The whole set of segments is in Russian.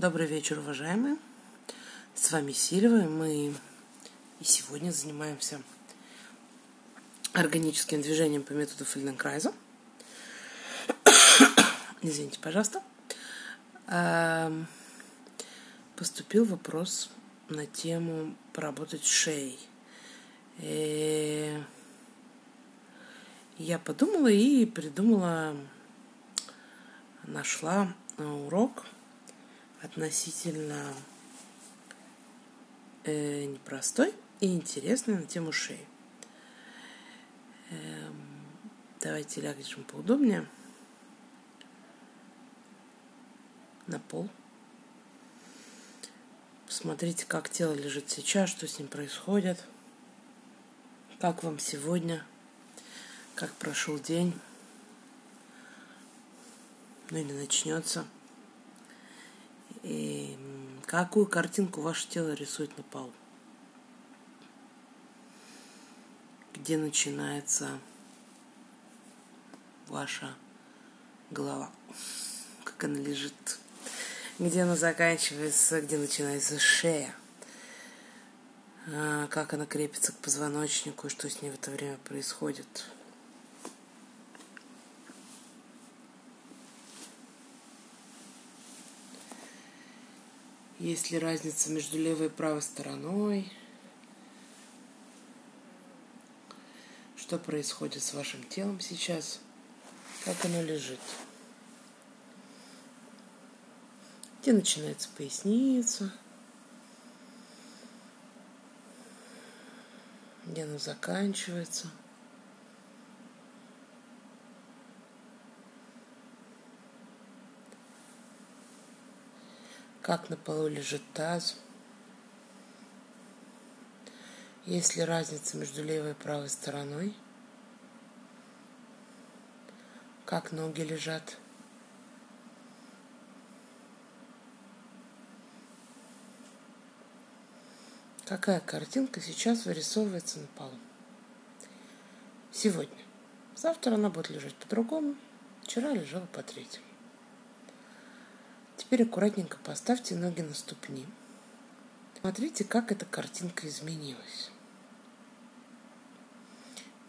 Добрый вечер, уважаемые. С вами Сильва, и мы и сегодня занимаемся органическим движением по методу Фельденкрайза. Извините, пожалуйста. Эм, поступил вопрос на тему поработать шеей. И э, я подумала и придумала, нашла урок – относительно э, непростой и интересный на тему шеи. Эм, давайте лягнем поудобнее. На пол. Посмотрите, как тело лежит сейчас, что с ним происходит, как вам сегодня, как прошел день, ну или начнется – и какую картинку ваше тело рисует на полу. Где начинается ваша голова, как она лежит, где она заканчивается, где начинается шея, а, как она крепится к позвоночнику? И что с ней в это время происходит. Есть ли разница между левой и правой стороной? Что происходит с вашим телом сейчас? Как оно лежит? Где начинается поясница? Где она заканчивается? Как на полу лежит таз. Есть ли разница между левой и правой стороной? Как ноги лежат? Какая картинка сейчас вырисовывается на полу? Сегодня. Завтра она будет лежать по-другому. Вчера лежала по третьему. Теперь аккуратненько поставьте ноги на ступни. Смотрите, как эта картинка изменилась.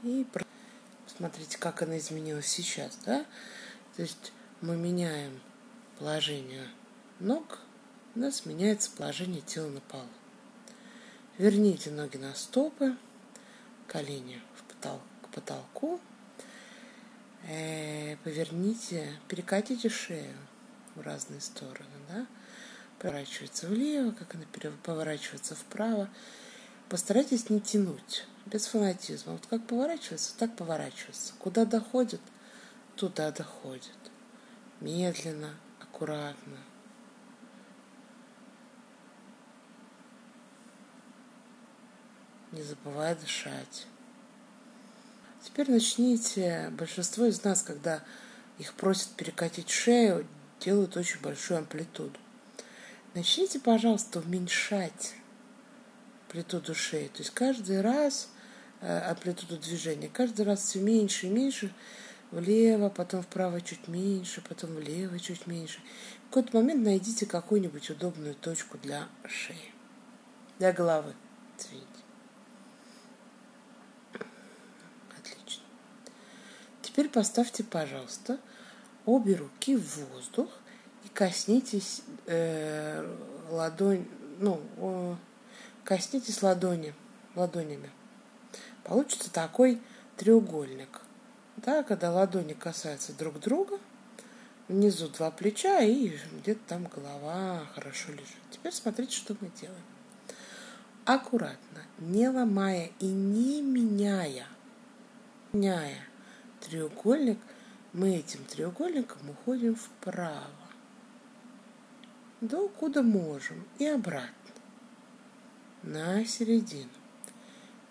И смотрите, как она изменилась сейчас, да? То есть мы меняем положение ног, у нас меняется положение тела на полу. Верните ноги на стопы, колени в потол к потолку, э, поверните, перекатите шею в разные стороны, да, поворачивается влево, как она поворачивается вправо. Постарайтесь не тянуть, без фанатизма. Вот как поворачивается, так поворачивается. Куда доходит, туда доходит. Медленно, аккуратно. Не забывая дышать. Теперь начните, большинство из нас, когда их просят перекатить шею, делают очень большую амплитуду. Начните, пожалуйста, уменьшать амплитуду шеи. То есть каждый раз э, амплитуду движения, каждый раз все меньше и меньше, влево, потом вправо чуть меньше, потом влево чуть меньше. В какой-то момент найдите какую-нибудь удобную точку для шеи, для головы. Извините. Отлично. Теперь поставьте, пожалуйста, обе руки в воздух и коснитесь э, ладонь, ну, э, коснитесь ладони, ладонями. Получится такой треугольник. Да, когда ладони касаются друг друга, внизу два плеча и где-то там голова хорошо лежит. Теперь смотрите, что мы делаем. Аккуратно, не ломая и не меняя, меняя треугольник – мы этим треугольником уходим вправо. До куда можем и обратно. На середину.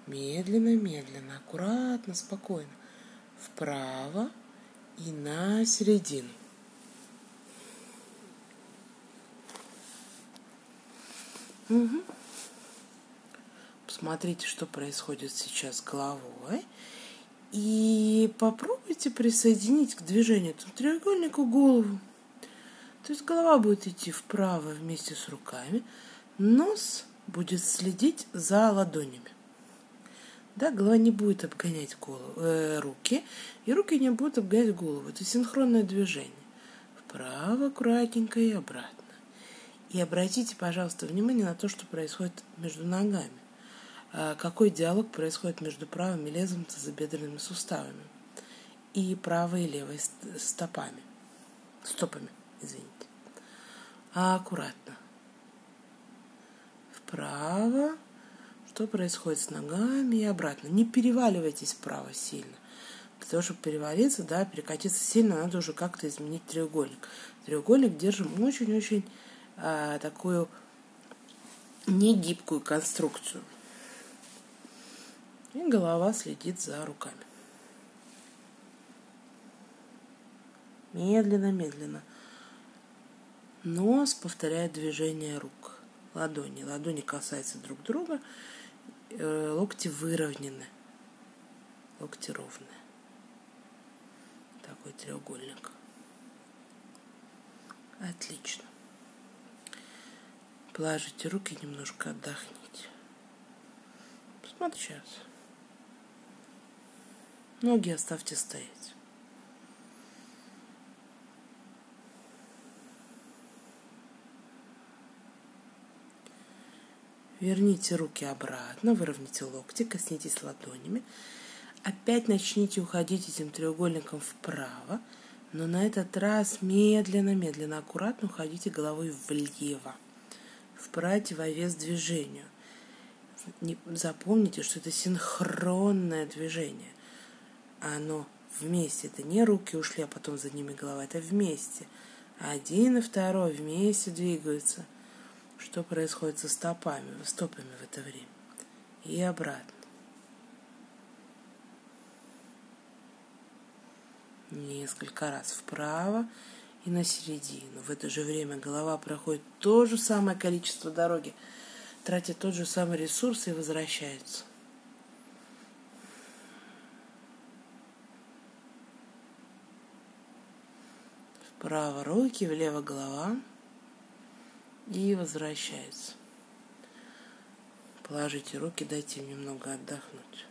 Медленно, медленно, аккуратно, спокойно. Вправо и на середину. Угу. Посмотрите, что происходит сейчас головой. И попробуйте присоединить к движению треугольнику голову. То есть голова будет идти вправо вместе с руками, нос будет следить за ладонями. Да, голова не будет обгонять голову, э, руки, и руки не будут обгонять голову. Это синхронное движение. Вправо аккуратненько и обратно. И обратите, пожалуйста, внимание на то, что происходит между ногами. А какой диалог происходит между правым и левым тазобедренными суставами и правой и левой стопами. Стопами, извините. А аккуратно. Вправо. Что происходит с ногами и обратно. Не переваливайтесь вправо сильно. Для того, чтобы перевалиться, да, перекатиться сильно, надо уже как-то изменить треугольник. Треугольник держим очень-очень а, такую негибкую конструкцию. И голова следит за руками. Медленно, медленно. Нос повторяет движение рук. Ладони. Ладони касаются друг друга. Э, локти выровнены. Локти ровные. Такой треугольник. Отлично. Положите руки, немножко отдохните. Посмотри сейчас. Ноги оставьте стоять. Верните руки обратно, выровняйте локти, коснитесь ладонями. Опять начните уходить этим треугольником вправо, но на этот раз медленно, медленно, аккуратно уходите головой влево, в противовес движению. Запомните, что это синхронное движение оно вместе. Это не руки ушли, а потом за ними голова. Это вместе. Один и второй вместе двигаются. Что происходит со стопами, стопами в это время? И обратно. Несколько раз вправо и на середину. В это же время голова проходит то же самое количество дороги, тратит тот же самый ресурс и возвращается. Вправо руки, влево голова. И возвращается. Положите руки, дайте им немного отдохнуть.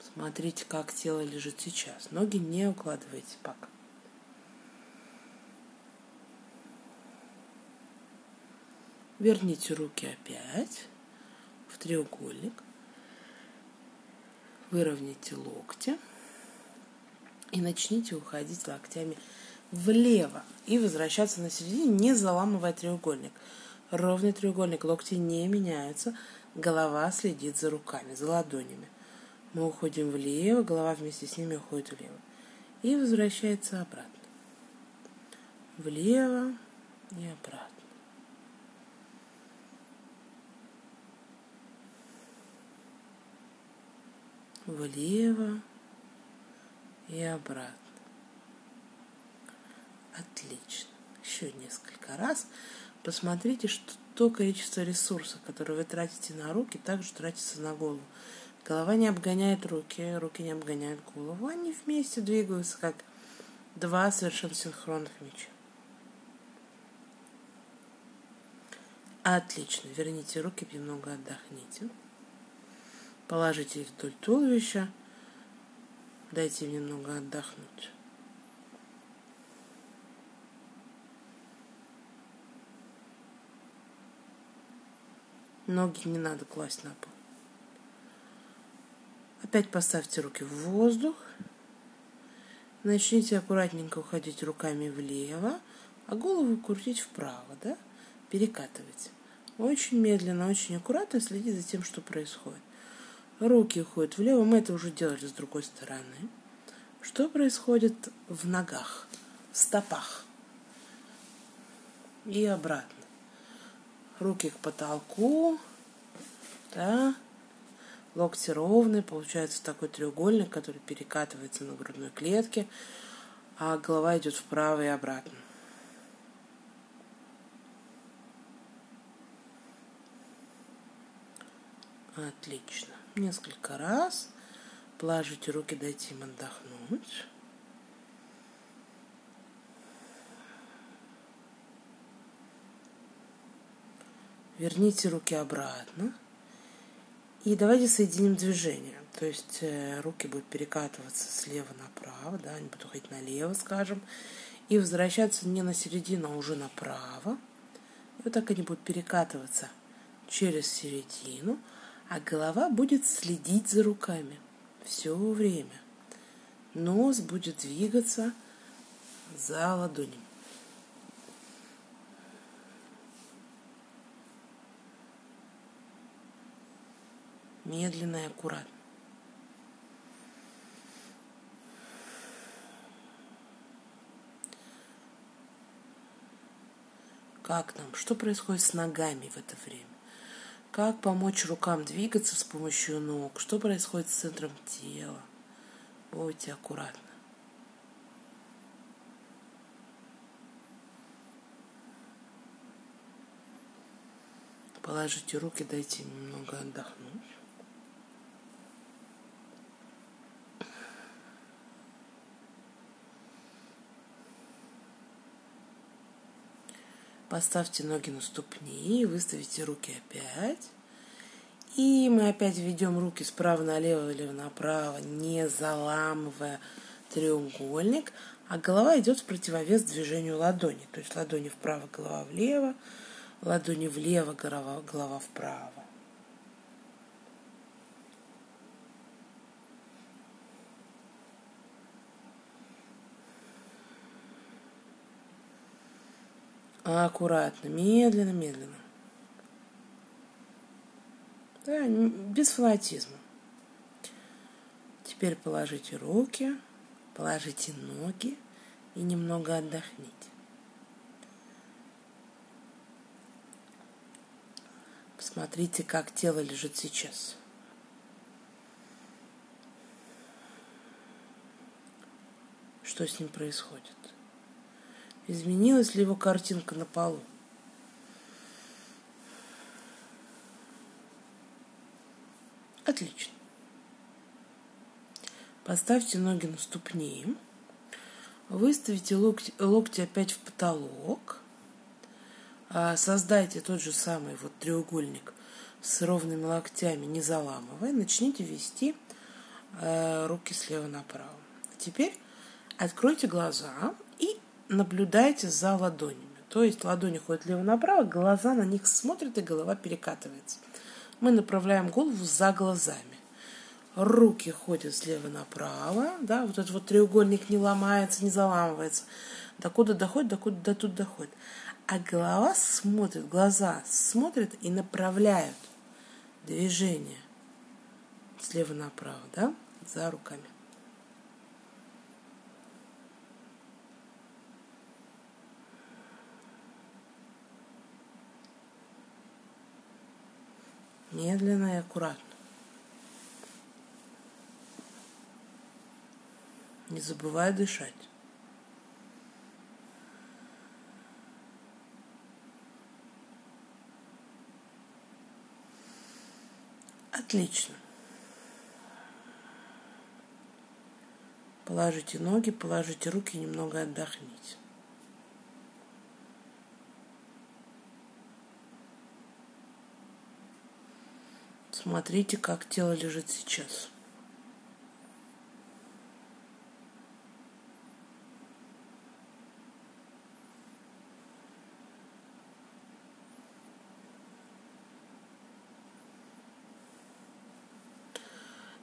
Смотрите, как тело лежит сейчас. Ноги не укладывайте пока. Верните руки опять в треугольник. Выровняйте локти и начните уходить локтями влево и возвращаться на середине, не заламывая треугольник. Ровный треугольник, локти не меняются, голова следит за руками, за ладонями. Мы уходим влево, голова вместе с ними уходит влево. И возвращается обратно. Влево и обратно. Влево и обратно. Отлично. Еще несколько раз. Посмотрите, что то количество ресурсов, которые вы тратите на руки, также тратится на голову. Голова не обгоняет руки, руки не обгоняют голову. Они вместе двигаются, как два совершенно синхронных мяча. Отлично. Верните руки, немного отдохните. Положите их вдоль туловища. Дайте им немного отдохнуть. Ноги не надо класть на пол. Опять поставьте руки в воздух. Начните аккуратненько уходить руками влево, а голову крутить вправо, да? Перекатывать. Очень медленно, очень аккуратно следите за тем, что происходит. Руки уходят влево, мы это уже делали с другой стороны. Что происходит в ногах, в стопах и обратно? Руки к потолку, да, локти ровные, получается такой треугольник, который перекатывается на грудной клетке, а голова идет вправо и обратно. Отлично несколько раз. Положите руки, дайте им отдохнуть. Верните руки обратно. И давайте соединим движение. То есть э, руки будут перекатываться слева направо, да, они будут уходить налево, скажем, и возвращаться не на середину, а уже направо. И вот так они будут перекатываться через середину – а голова будет следить за руками все время. Нос будет двигаться за ладонью. Медленно и аккуратно. Как нам? Что происходит с ногами в это время? Как помочь рукам двигаться с помощью ног? Что происходит с центром тела? Будьте аккуратны. Положите руки, дайте немного отдохнуть. Поставьте ноги на ступни, выставите руки опять. И мы опять ведем руки справа налево или направо, не заламывая треугольник, а голова идет в противовес движению ладони. То есть ладони вправо, голова влево, ладони влево, голова, голова вправо. Аккуратно, медленно, медленно. Да, без фанатизма. Теперь положите руки, положите ноги и немного отдохните. Посмотрите, как тело лежит сейчас. Что с ним происходит? Изменилась ли его картинка на полу? Отлично. Поставьте ноги на ступни. Выставите локти, локти опять в потолок. А, создайте тот же самый вот треугольник с ровными локтями, не заламывая. Начните вести э, руки слева направо. Теперь откройте глаза наблюдайте за ладонями. То есть ладони ходят лево-направо, глаза на них смотрят и голова перекатывается. Мы направляем голову за глазами. Руки ходят слева направо, да, вот этот вот треугольник не ломается, не заламывается. Докуда доходит, докуда до тут доходит. А голова смотрит, глаза смотрят и направляют движение слева направо, да, за руками. Медленно и аккуратно. Не забывай дышать. Отлично. Положите ноги, положите руки, немного отдохните. Смотрите, как тело лежит сейчас.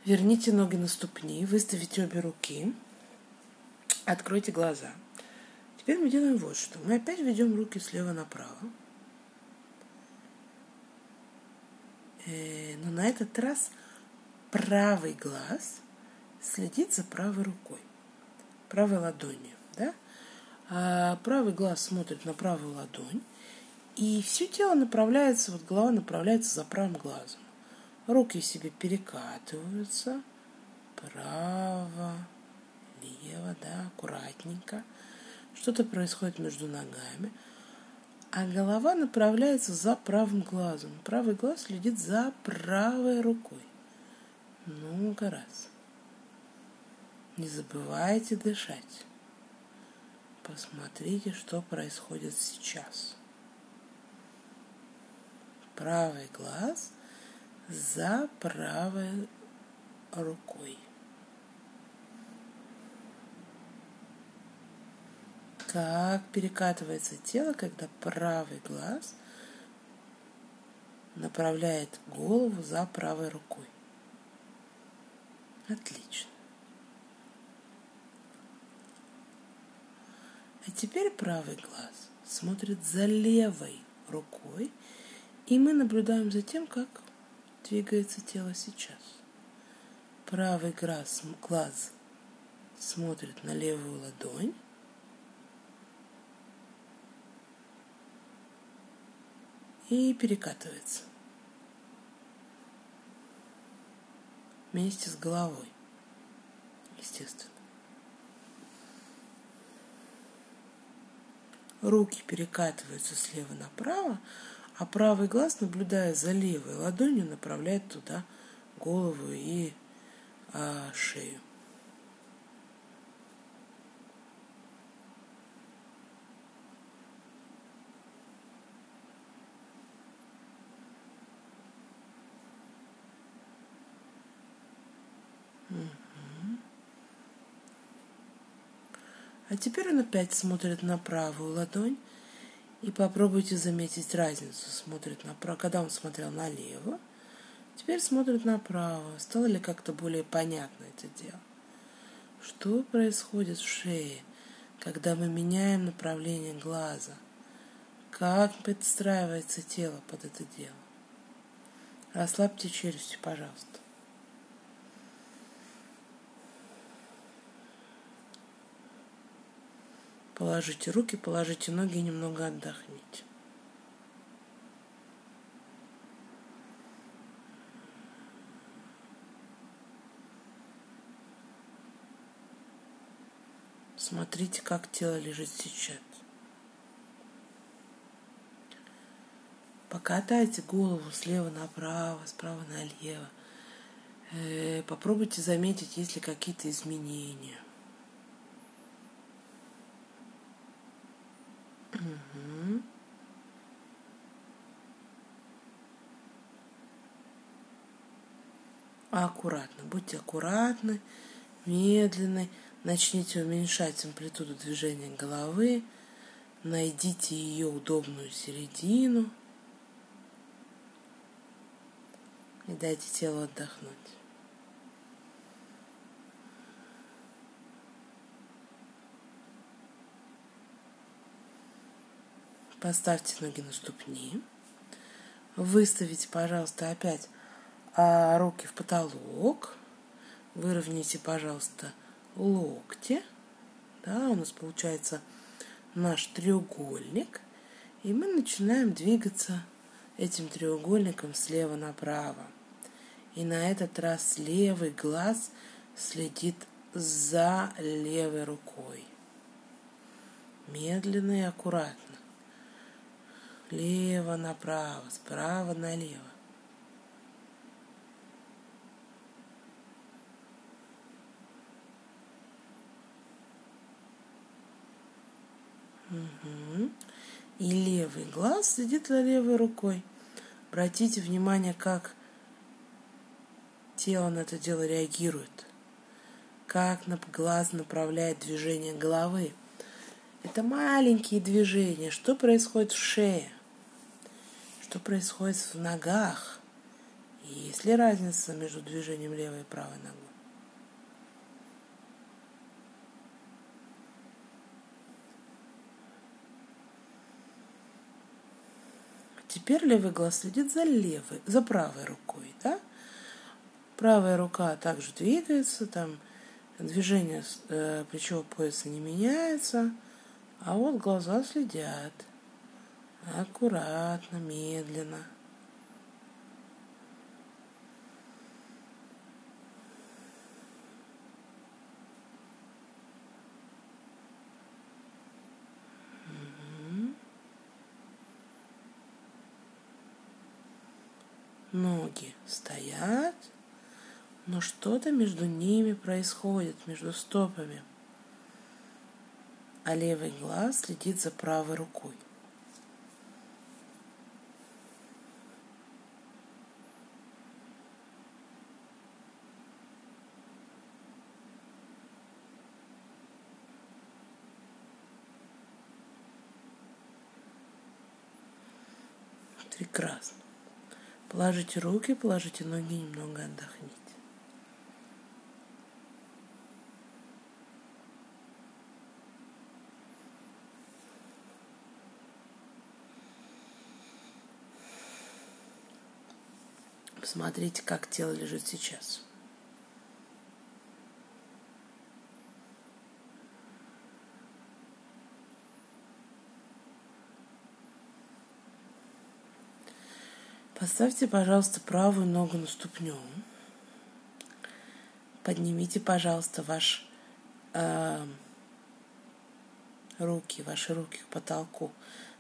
Верните ноги на ступни, выставите обе руки, откройте глаза. Теперь мы делаем вот что. Мы опять ведем руки слева направо. Э, но на этот раз правый глаз следит за правой рукой, правой ладонью, да? А правый глаз смотрит на правую ладонь, и все тело направляется, вот голова направляется за правым глазом. Руки себе перекатываются, право, лево, да, аккуратненько. Что-то происходит между ногами а голова направляется за правым глазом. Правый глаз следит за правой рукой. Много раз. Не забывайте дышать. Посмотрите, что происходит сейчас. правый глаз за правой рукой. Как перекатывается тело, когда правый глаз направляет голову за правой рукой. Отлично. А теперь правый глаз смотрит за левой рукой, и мы наблюдаем за тем, как двигается тело сейчас. Правый глаз, глаз смотрит на левую ладонь, и перекатывается вместе с головой, естественно. Руки перекатываются слева направо, а правый глаз, наблюдая за левой ладонью, направляет туда голову и а, шею. А теперь он опять смотрит на правую ладонь. И попробуйте заметить разницу. Смотрит направо. Когда он смотрел налево, теперь смотрит направо. Стало ли как-то более понятно это дело? Что происходит в шее, когда мы меняем направление глаза? Как подстраивается тело под это дело? Расслабьте челюсти, пожалуйста. Положите руки, положите ноги и немного отдохните. Смотрите, как тело лежит сейчас. Покатайте голову слева направо, справа налево. Э, попробуйте заметить, есть ли какие-то изменения. Угу. Аккуратно, будьте аккуратны, медленны. Начните уменьшать амплитуду движения головы. Найдите ее удобную середину. И дайте телу отдохнуть. Поставьте ноги на ступни. Выставите, пожалуйста, опять а, руки в потолок. Выровняйте, пожалуйста, локти. Да, у нас получается наш треугольник. И мы начинаем двигаться этим треугольником слева направо. И на этот раз левый глаз следит за левой рукой. Медленно и аккуратно. Лево направо, справа налево. Угу. И левый глаз сидит за левой рукой. Обратите внимание, как тело на это дело реагирует. Как глаз направляет движение головы. Это маленькие движения. Что происходит в шее? Что происходит в ногах, есть ли разница между движением левой и правой ногой. Теперь левый глаз следит за левой, за правой рукой, да? Правая рука также двигается, там движение э, плечевого пояса не меняется, а вот глаза следят – аккуратно, медленно. Ноги стоят, но что-то между ними происходит, между стопами. А левый глаз следит за правой рукой. Прекрасно. Положите руки, положите ноги, немного отдохните. Посмотрите, как тело лежит сейчас. Поставьте, пожалуйста, правую ногу на ступню. Поднимите, пожалуйста, ваш э, руки, ваши руки к потолку.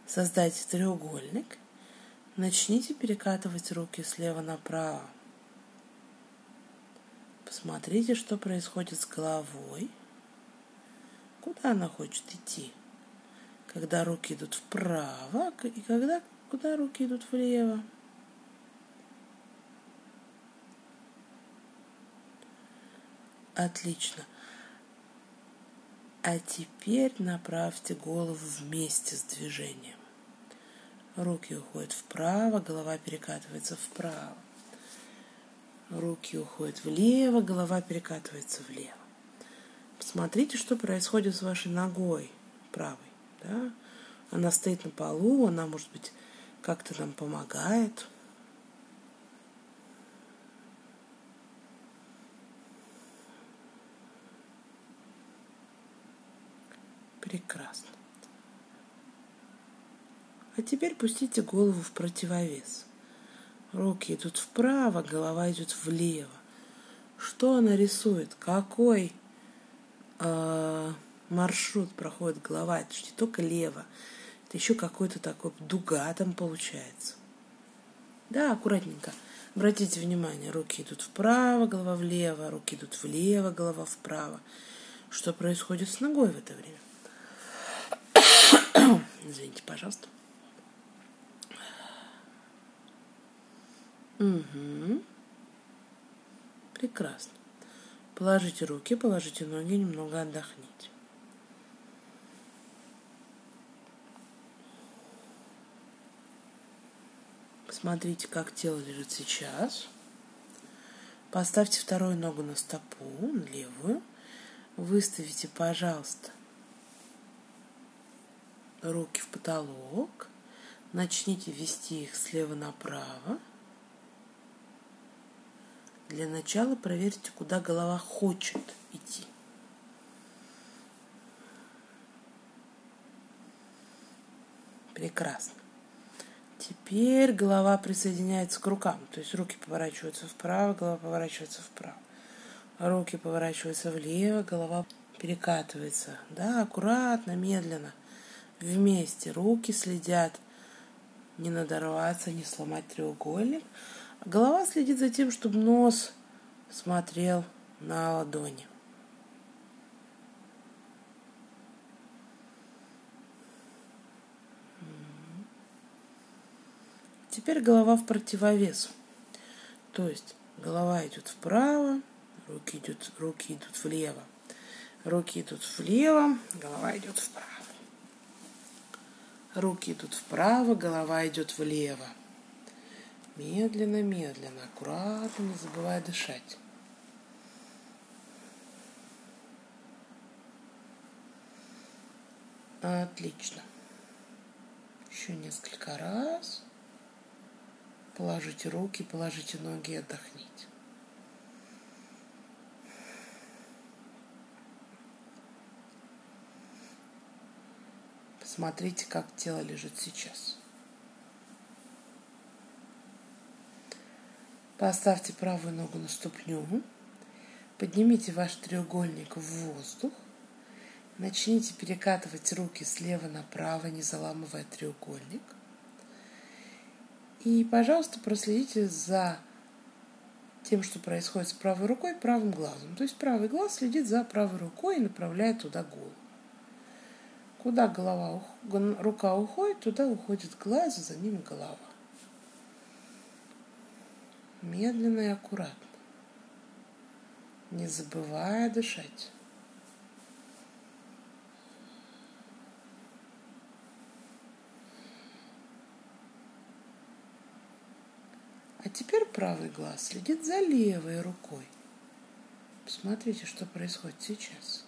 Создайте треугольник. Начните перекатывать руки слева направо. Посмотрите, что происходит с головой. Куда она хочет идти? Когда руки идут вправо и когда куда руки идут влево. Отлично. А теперь направьте голову вместе с движением. Руки уходят вправо, голова перекатывается вправо. Руки уходят влево, голова перекатывается влево. Посмотрите, что происходит с вашей ногой правой. Да? Она стоит на полу, она, может быть, как-то нам помогает. Прекрасно. А теперь пустите голову в противовес. Руки идут вправо, голова идет влево. Что она рисует? Какой э, маршрут проходит голова? Это же не только лево, это еще какой-то такой дуга там получается. Да, аккуратненько. Обратите внимание, руки идут вправо, голова влево, руки идут влево, голова вправо. Что происходит с ногой в это время? Извините, пожалуйста. Угу. Прекрасно. Положите руки, положите ноги, немного отдохните. Посмотрите, как тело лежит сейчас. Поставьте вторую ногу на стопу, левую. Выставите, пожалуйста, руки в потолок. Начните вести их слева направо. Для начала проверьте, куда голова хочет идти. Прекрасно. Теперь голова присоединяется к рукам. То есть руки поворачиваются вправо, голова поворачивается вправо. Руки поворачиваются влево, голова перекатывается. Да, аккуратно, медленно вместе. Руки следят не надорваться, не сломать треугольник. Голова следит за тем, чтобы нос смотрел на ладони. Теперь голова в противовес. То есть голова идет вправо, руки идут, руки идут влево. Руки идут влево, голова идет вправо. Руки идут вправо, голова идет влево. Медленно, медленно, аккуратно, не забывая дышать. Отлично. Еще несколько раз. Положите руки, положите ноги и отдохните. Смотрите, как тело лежит сейчас. Поставьте правую ногу на ступню. Поднимите ваш треугольник в воздух. Начните перекатывать руки слева направо, не заламывая треугольник. И, пожалуйста, проследите за тем, что происходит с правой рукой, правым глазом. То есть правый глаз следит за правой рукой и направляет туда голову. Куда голова, рука уходит, туда уходит глаз, за ним голова. Медленно и аккуратно, не забывая дышать. А теперь правый глаз следит за левой рукой. Посмотрите, что происходит сейчас.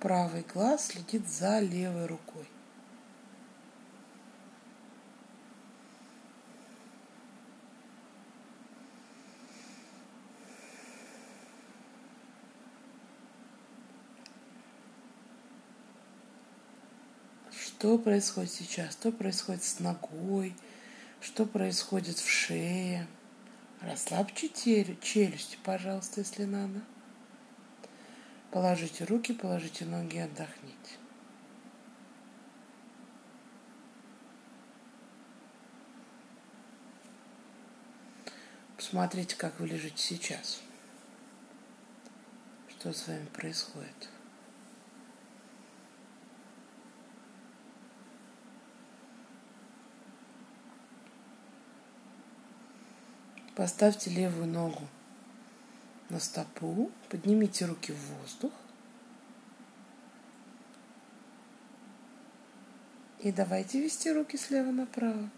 Правый глаз следит за левой рукой. что происходит сейчас, что происходит с ногой, что происходит в шее. Расслабьте челюсти, пожалуйста, если надо. Положите руки, положите ноги отдохните. Посмотрите, как вы лежите сейчас. Что с вами происходит. Поставьте левую ногу на стопу, поднимите руки в воздух. И давайте вести руки слева направо.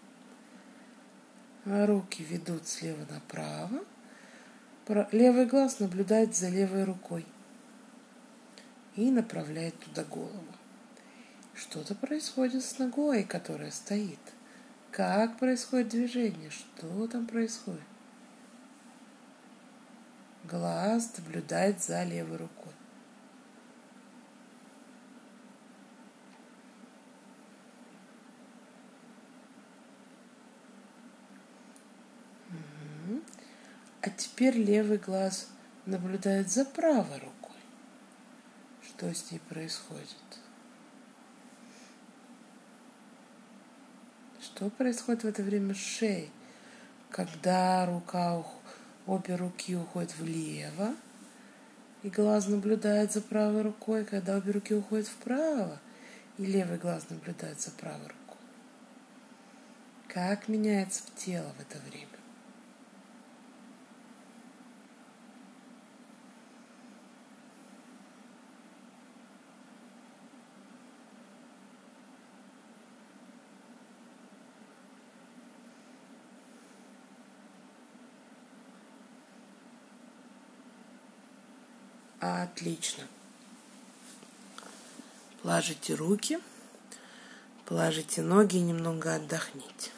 Руки ведут слева направо. Левый глаз наблюдает за левой рукой и направляет туда голову. Что-то происходит с ногой, которая стоит. Как происходит движение? Что там происходит? Глаз наблюдает за левой рукой. А теперь левый глаз наблюдает за правой рукой. Что с ней происходит? Что происходит в это время с шеей, когда рука уходит? Обе руки уходят влево, и глаз наблюдает за правой рукой, когда обе руки уходят вправо, и левый глаз наблюдает за правой рукой. Как меняется тело в это время? Отлично. Положите руки, положите ноги и немного отдохните.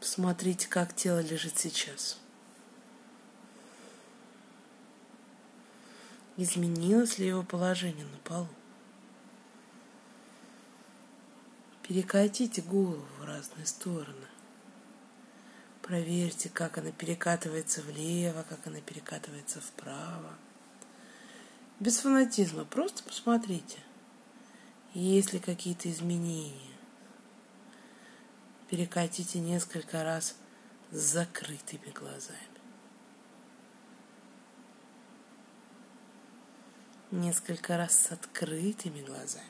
Посмотрите, как тело лежит сейчас. Изменилось ли его положение на полу? Перекатите голову в разные стороны. Проверьте, как она перекатывается влево, как она перекатывается вправо. Без фанатизма, просто посмотрите, есть ли какие-то изменения. Перекатите несколько раз с закрытыми глазами. Несколько раз с открытыми глазами.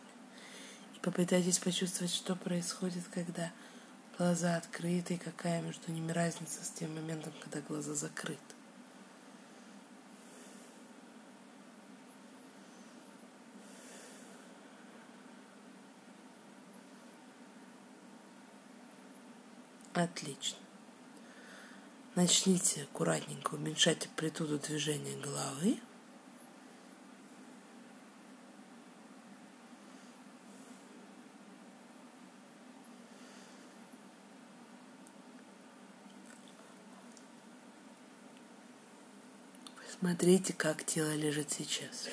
И попытайтесь почувствовать, что происходит, когда глаза открыты, и какая между ними разница с тем моментом, когда глаза закрыты. Отлично. Начните аккуратненько уменьшать амплитуду движения головы. Смотрите, как тело лежит сейчас.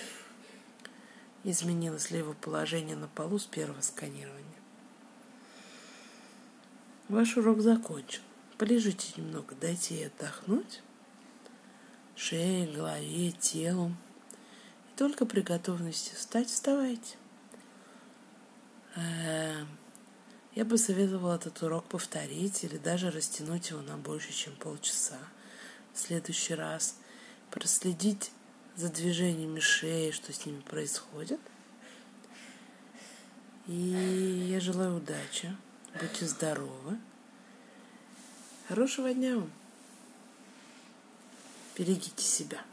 Изменилось ли его положение на полу с первого сканирования? Ваш урок закончен. Полежите немного, дайте ей отдохнуть. Шее, голове, телу. И только при готовности встать, вставайте. Эм, я бы советовала этот урок повторить или даже растянуть его на больше, чем полчаса в следующий раз – проследить за движениями шеи, что с ними происходит. И я желаю удачи. Будьте здоровы. Хорошего дня вам. Берегите себя.